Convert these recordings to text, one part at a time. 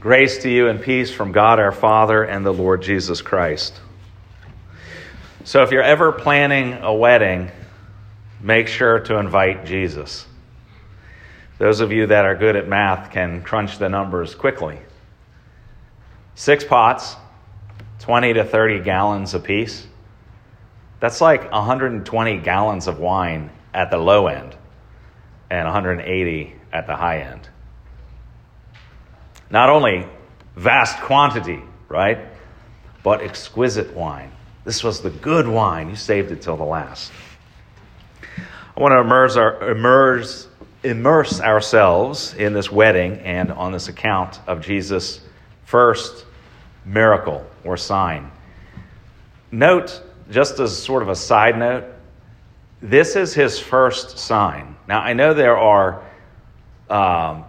Grace to you and peace from God our Father and the Lord Jesus Christ. So, if you're ever planning a wedding, make sure to invite Jesus. Those of you that are good at math can crunch the numbers quickly. Six pots, 20 to 30 gallons apiece. That's like 120 gallons of wine at the low end and 180 at the high end. Not only vast quantity, right? But exquisite wine. This was the good wine. You saved it till the last. I want to immerse, our, immerse, immerse ourselves in this wedding and on this account of Jesus' first miracle or sign. Note, just as sort of a side note, this is his first sign. Now, I know there are um,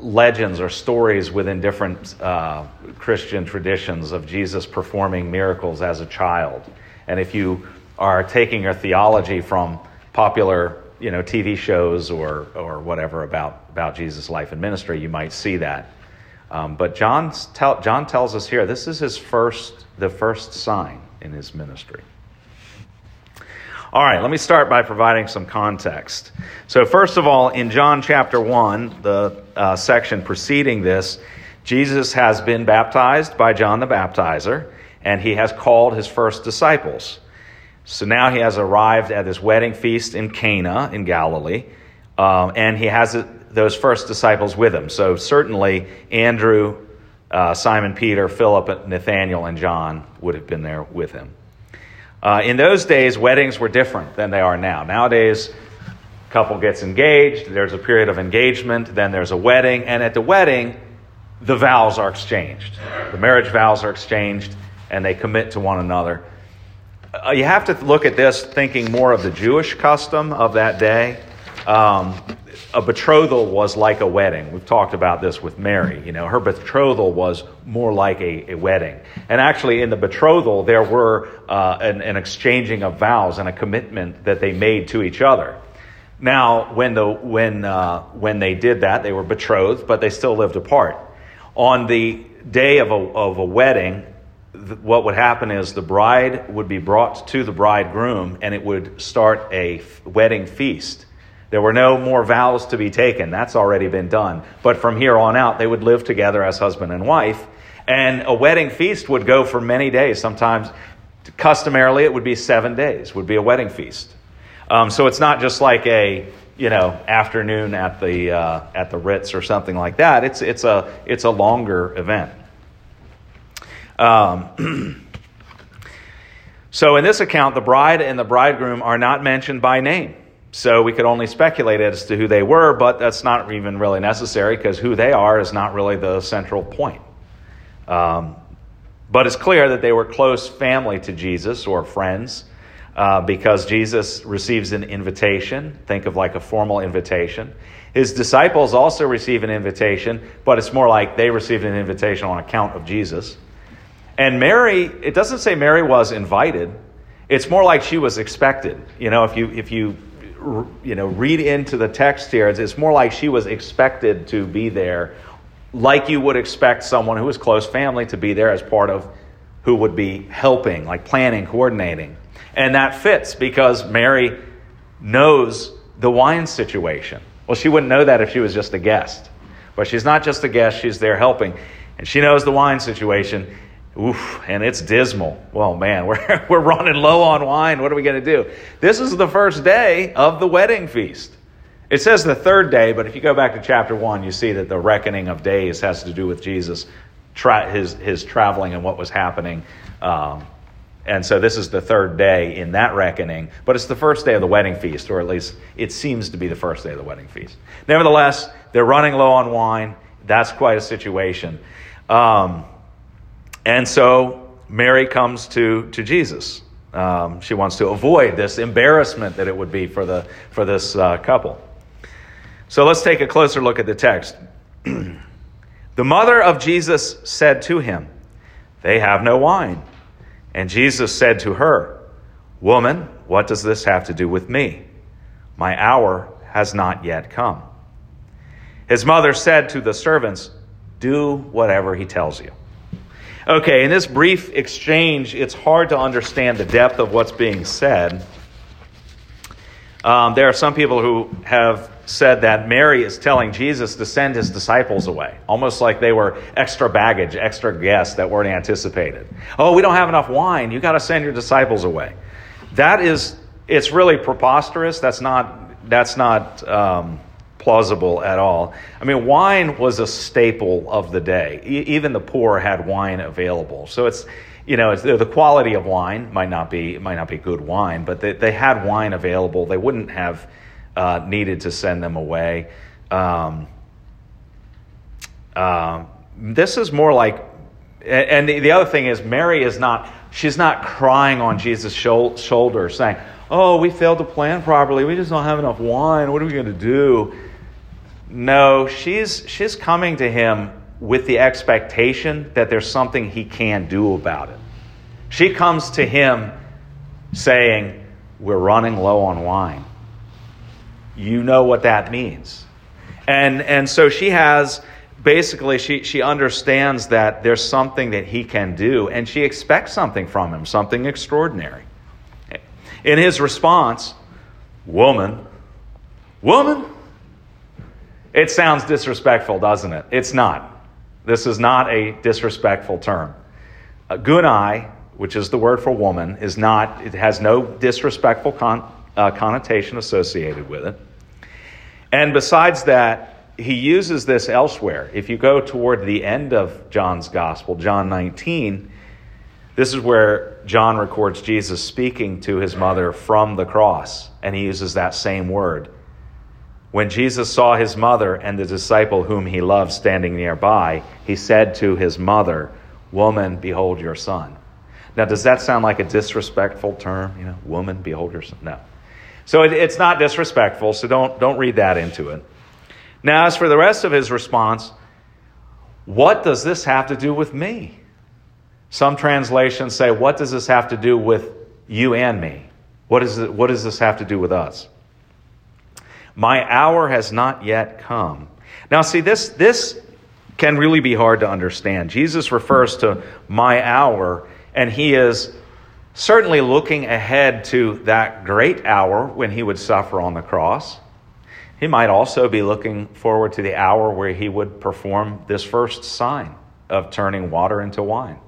legends or stories within different uh, Christian traditions of Jesus performing miracles as a child. And if you are taking your theology from popular you know, TV shows or, or whatever about, about Jesus' life and ministry, you might see that. Um, but John, tell, John tells us here this is his first, the first sign in his ministry. All right, let me start by providing some context. So, first of all, in John chapter 1, the uh, section preceding this, Jesus has been baptized by John the Baptizer, and he has called his first disciples. So now he has arrived at this wedding feast in Cana in Galilee, um, and he has those first disciples with him. So, certainly, Andrew, uh, Simon Peter, Philip, Nathaniel, and John would have been there with him. Uh, in those days, weddings were different than they are now. Nowadays, a couple gets engaged, there's a period of engagement, then there's a wedding, and at the wedding, the vows are exchanged. The marriage vows are exchanged, and they commit to one another. Uh, you have to look at this thinking more of the Jewish custom of that day. Um, a betrothal was like a wedding. We've talked about this with Mary. You know, her betrothal was more like a, a wedding. And actually, in the betrothal, there were uh, an, an exchanging of vows and a commitment that they made to each other. Now, when, the, when, uh, when they did that, they were betrothed, but they still lived apart. On the day of a, of a wedding, what would happen is the bride would be brought to the bridegroom and it would start a wedding feast. There were no more vows to be taken. That's already been done. But from here on out, they would live together as husband and wife. And a wedding feast would go for many days. Sometimes, customarily, it would be seven days, would be a wedding feast. Um, so it's not just like a you know afternoon at the uh, at the Ritz or something like that. It's it's a it's a longer event. Um, so in this account, the bride and the bridegroom are not mentioned by name. So we could only speculate as to who they were, but that's not even really necessary because who they are is not really the central point. Um, but it's clear that they were close family to Jesus or friends uh, because Jesus receives an invitation. Think of like a formal invitation. His disciples also receive an invitation, but it's more like they received an invitation on account of Jesus. And Mary, it doesn't say Mary was invited. It's more like she was expected. You know, if you if you you know, read into the text here, it's more like she was expected to be there, like you would expect someone who was close family to be there as part of who would be helping, like planning, coordinating. And that fits because Mary knows the wine situation. Well, she wouldn't know that if she was just a guest. But she's not just a guest, she's there helping. And she knows the wine situation. Oof, and it's dismal. Well, man, we're, we're running low on wine. What are we going to do? This is the first day of the wedding feast. It says the third day, but if you go back to chapter 1, you see that the reckoning of days has to do with Jesus, tra- his, his traveling and what was happening. Um, and so this is the third day in that reckoning, but it's the first day of the wedding feast, or at least it seems to be the first day of the wedding feast. Nevertheless, they're running low on wine. That's quite a situation. Um, and so Mary comes to, to Jesus. Um, she wants to avoid this embarrassment that it would be for, the, for this uh, couple. So let's take a closer look at the text. the mother of Jesus said to him, They have no wine. And Jesus said to her, Woman, what does this have to do with me? My hour has not yet come. His mother said to the servants, Do whatever he tells you. Okay, in this brief exchange, it's hard to understand the depth of what's being said. Um, there are some people who have said that Mary is telling Jesus to send his disciples away, almost like they were extra baggage, extra guests that weren't anticipated. Oh, we don't have enough wine. You got to send your disciples away. That is, it's really preposterous. That's not, that's not um, plausible at all. I mean, wine was a staple of the day. E- even the poor had wine available. So it's, you know, it's, the quality of wine might not be might not be good wine, but they, they had wine available. They wouldn't have uh, needed to send them away. Um, uh, this is more like, and the, the other thing is, Mary is not. She's not crying on Jesus' shoulder, saying, "Oh, we failed to plan properly. We just don't have enough wine. What are we going to do?" No, she's she's coming to him with the expectation that there's something he can do about it. She comes to him saying, We're running low on wine. You know what that means. And, and so she has basically, she, she understands that there's something that he can do, and she expects something from him, something extraordinary. In his response, Woman, woman, it sounds disrespectful, doesn't it? It's not. This is not a disrespectful term. Uh, gunai, which is the word for woman, is not, it has no disrespectful con, uh, connotation associated with it. And besides that, he uses this elsewhere. If you go toward the end of John's gospel, John 19, this is where John records Jesus speaking to his mother from the cross, and he uses that same word. When Jesus saw his mother and the disciple whom he loved standing nearby, he said to his mother, Woman, behold your son. Now, does that sound like a disrespectful term? You know, woman, behold your son? No. So it, it's not disrespectful, so don't, don't read that into it. Now, as for the rest of his response, what does this have to do with me? Some translations say, What does this have to do with you and me? What, is it, what does this have to do with us? My hour has not yet come. Now, see, this, this can really be hard to understand. Jesus refers to my hour, and he is certainly looking ahead to that great hour when he would suffer on the cross. He might also be looking forward to the hour where he would perform this first sign of turning water into wine.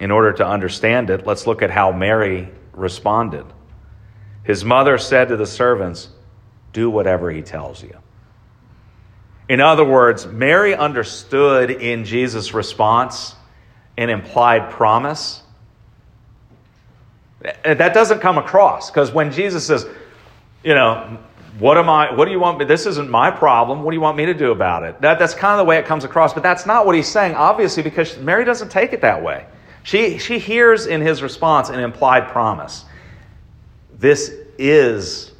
In order to understand it, let's look at how Mary responded. His mother said to the servants, Do whatever he tells you. In other words, Mary understood in Jesus' response an implied promise. That doesn't come across because when Jesus says, you know, what am I, what do you want me, this isn't my problem. What do you want me to do about it? That, that's kind of the way it comes across, but that's not what he's saying, obviously, because Mary doesn't take it that way. She, she hears in his response an implied promise. This is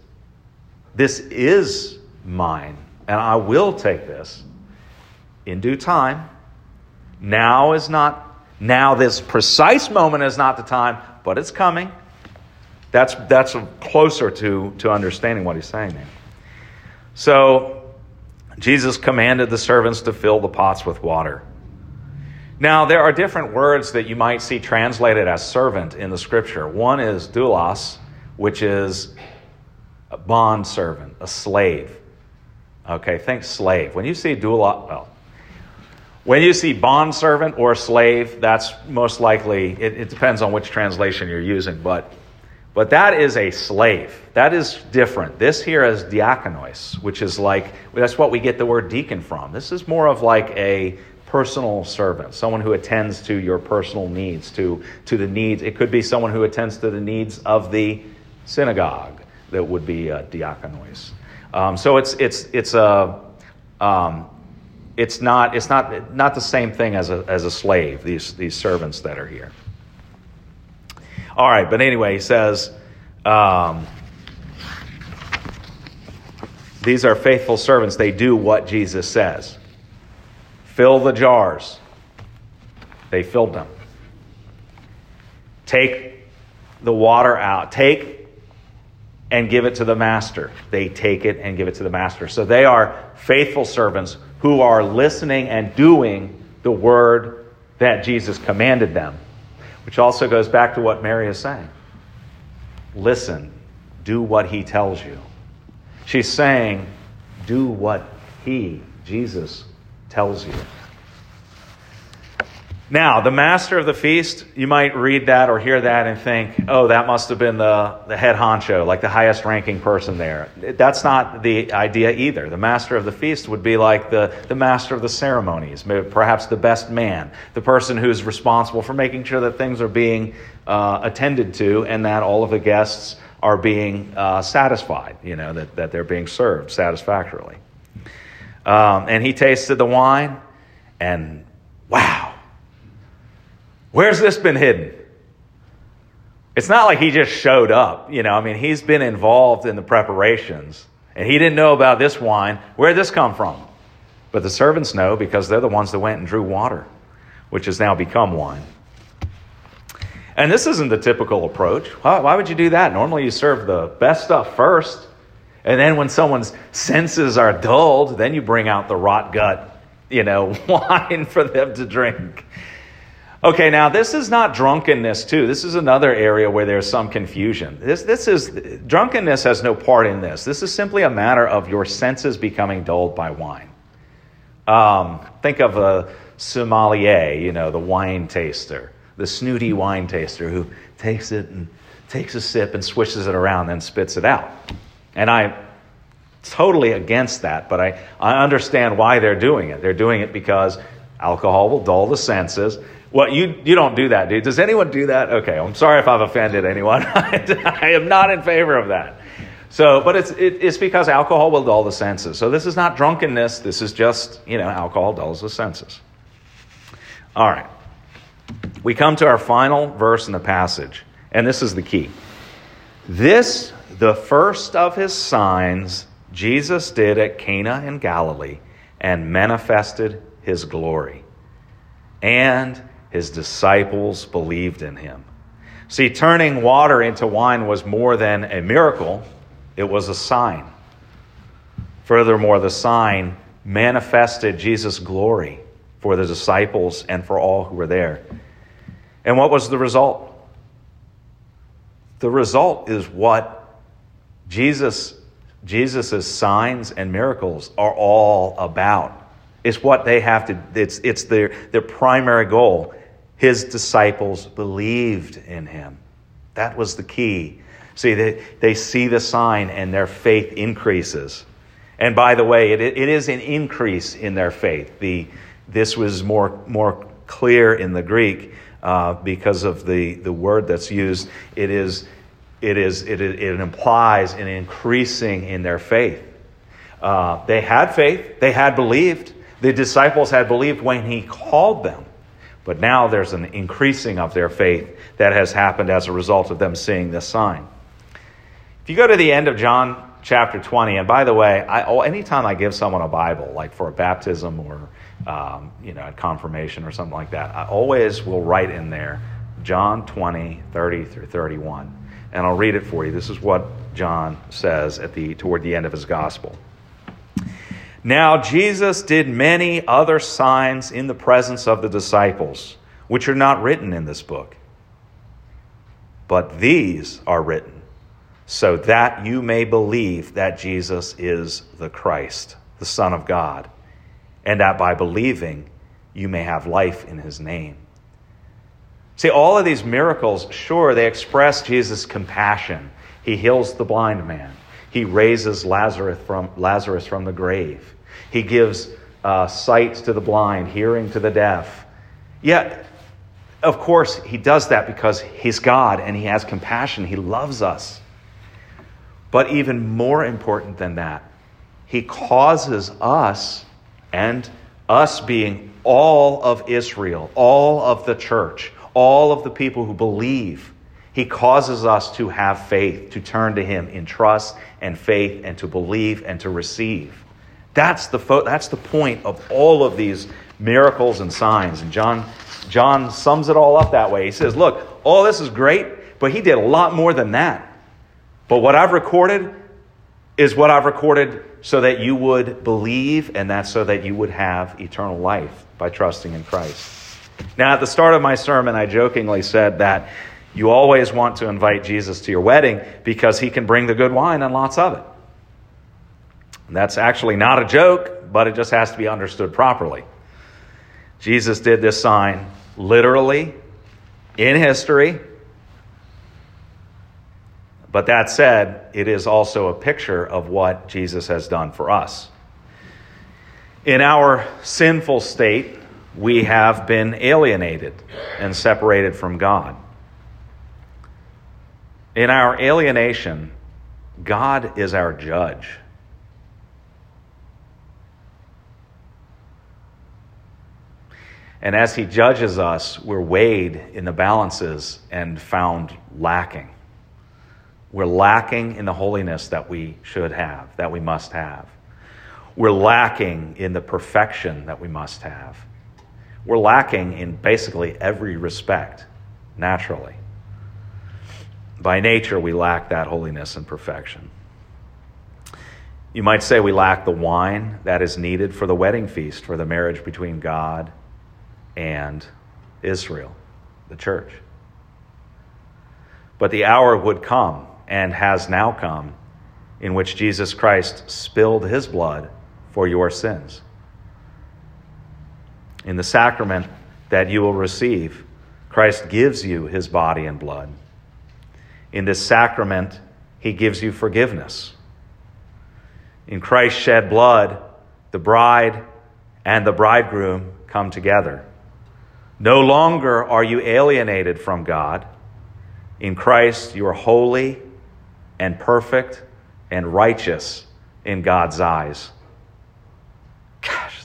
this is mine, and I will take this in due time. Now is not now this precise moment is not the time, but it's coming. That's that's closer to, to understanding what he's saying there. So Jesus commanded the servants to fill the pots with water. Now, there are different words that you might see translated as servant in the scripture. One is doulos, which is a bond servant, a slave. Okay, think slave. When you see doulos, well, when you see bond servant or slave, that's most likely, it, it, depends on which translation you're using, but, but that is a slave. That is different. This here is diakonos, which is like, that's what we get the word deacon from. This is more of like a personal servant, someone who attends to your personal needs, to, to the needs. It could be someone who attends to the needs of the synagogue that would be uh, diakonos. Um, so it's it's it's a um, it's not it's not not the same thing as a as a slave. These these servants that are here. All right, but anyway, he says. Um, these are faithful servants. They do what Jesus says. Fill the jars. They filled them. Take the water out. Take and give it to the master. They take it and give it to the master. So they are faithful servants who are listening and doing the word that Jesus commanded them, which also goes back to what Mary is saying. Listen, do what he tells you. She's saying, do what he, Jesus, tells you. Now, the master of the feast, you might read that or hear that and think, oh, that must have been the, the head honcho, like the highest ranking person there. That's not the idea either. The master of the feast would be like the, the master of the ceremonies, perhaps the best man, the person who's responsible for making sure that things are being uh, attended to and that all of the guests are being uh, satisfied, you know, that, that they're being served satisfactorily. Um, and he tasted the wine, and wow Where's this been hidden? It's not like he just showed up. You know, I mean, he's been involved in the preparations and he didn't know about this wine. Where'd this come from? But the servants know because they're the ones that went and drew water, which has now become wine. And this isn't the typical approach. Why, why would you do that? Normally you serve the best stuff first. And then when someone's senses are dulled, then you bring out the rot gut, you know, wine for them to drink. Okay, now this is not drunkenness, too. This is another area where there's some confusion. This, this is drunkenness has no part in this. This is simply a matter of your senses becoming dulled by wine. Um, think of a sommelier, you know, the wine taster, the snooty wine taster who takes it and takes a sip and swishes it around, then spits it out. And I'm totally against that, but I, I understand why they're doing it. They're doing it because alcohol will dull the senses well, you, you don't do that, dude. Does anyone do that? Okay, I'm sorry if I've offended anyone. I am not in favor of that. So, but it's, it, it's because alcohol will dull the senses. So this is not drunkenness. This is just, you know, alcohol dulls the senses. All right. We come to our final verse in the passage, and this is the key. This, the first of his signs, Jesus did at Cana in Galilee and manifested his glory. And his disciples believed in him. See, turning water into wine was more than a miracle, it was a sign. Furthermore, the sign manifested Jesus' glory for the disciples and for all who were there. And what was the result? The result is what Jesus Jesus' signs and miracles are all about. It's what they have to, it's, it's their, their primary goal his disciples believed in him. That was the key. See, they, they see the sign and their faith increases. And by the way, it, it is an increase in their faith. The, this was more, more clear in the Greek uh, because of the, the word that's used. It, is, it, is, it, it implies an increasing in their faith. Uh, they had faith, they had believed. The disciples had believed when he called them. But now there's an increasing of their faith that has happened as a result of them seeing this sign. If you go to the end of John chapter 20, and by the way, I, oh, anytime I give someone a Bible, like for a baptism or um, you know, at confirmation or something like that, I always will write in there John 20, 30 through 31. And I'll read it for you. This is what John says at the, toward the end of his gospel. Now, Jesus did many other signs in the presence of the disciples, which are not written in this book. But these are written so that you may believe that Jesus is the Christ, the Son of God, and that by believing you may have life in his name. See, all of these miracles, sure, they express Jesus' compassion. He heals the blind man. He raises Lazarus from, Lazarus from the grave. He gives uh, sight to the blind, hearing to the deaf. Yet, of course, he does that because he's God and he has compassion. He loves us. But even more important than that, he causes us, and us being all of Israel, all of the church, all of the people who believe, he causes us to have faith, to turn to Him in trust and faith, and to believe and to receive. That's the, fo- that's the point of all of these miracles and signs. And John, John sums it all up that way. He says, Look, all this is great, but He did a lot more than that. But what I've recorded is what I've recorded so that you would believe, and that's so that you would have eternal life by trusting in Christ. Now, at the start of my sermon, I jokingly said that you always want to invite Jesus to your wedding because he can bring the good wine and lots of it. That's actually not a joke, but it just has to be understood properly. Jesus did this sign literally in history. But that said, it is also a picture of what Jesus has done for us. In our sinful state, we have been alienated and separated from God. In our alienation, God is our judge. And as he judges us, we're weighed in the balances and found lacking. We're lacking in the holiness that we should have, that we must have. We're lacking in the perfection that we must have. We're lacking in basically every respect, naturally. By nature, we lack that holiness and perfection. You might say we lack the wine that is needed for the wedding feast, for the marriage between God and Israel, the church. But the hour would come, and has now come, in which Jesus Christ spilled his blood for your sins. In the sacrament that you will receive, Christ gives you his body and blood. In this sacrament, he gives you forgiveness. In Christ's shed blood, the bride and the bridegroom come together. No longer are you alienated from God. In Christ, you are holy and perfect and righteous in God's eyes. Gosh,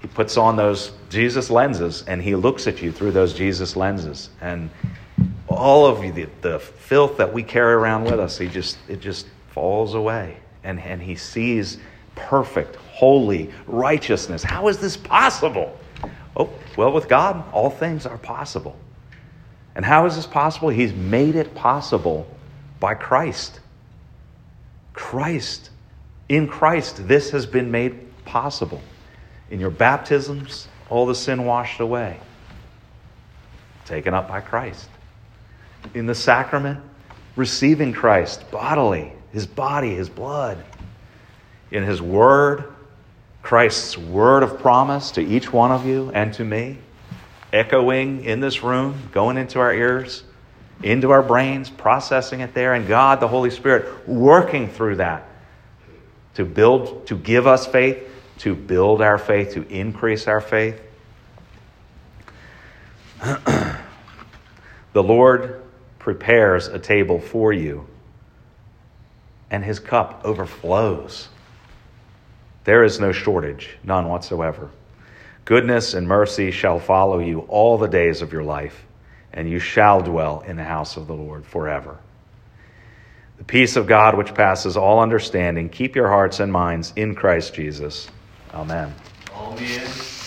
he puts on those Jesus lenses and he looks at you through those Jesus lenses. And all of the, the filth that we carry around with us, he just, it just falls away. And, and he sees perfect, holy righteousness. How is this possible? Oh, well, with God, all things are possible. And how is this possible? He's made it possible by Christ. Christ. In Christ, this has been made possible. In your baptisms, all the sin washed away, taken up by Christ. In the sacrament, receiving Christ bodily, his body, his blood. In his word, Christ's word of promise to each one of you and to me, echoing in this room, going into our ears, into our brains, processing it there, and God, the Holy Spirit, working through that to build, to give us faith, to build our faith, to increase our faith. the Lord prepares a table for you, and his cup overflows. There is no shortage, none whatsoever. Goodness and mercy shall follow you all the days of your life, and you shall dwell in the house of the Lord forever. The peace of God, which passes all understanding, keep your hearts and minds in Christ Jesus. Amen. Amen.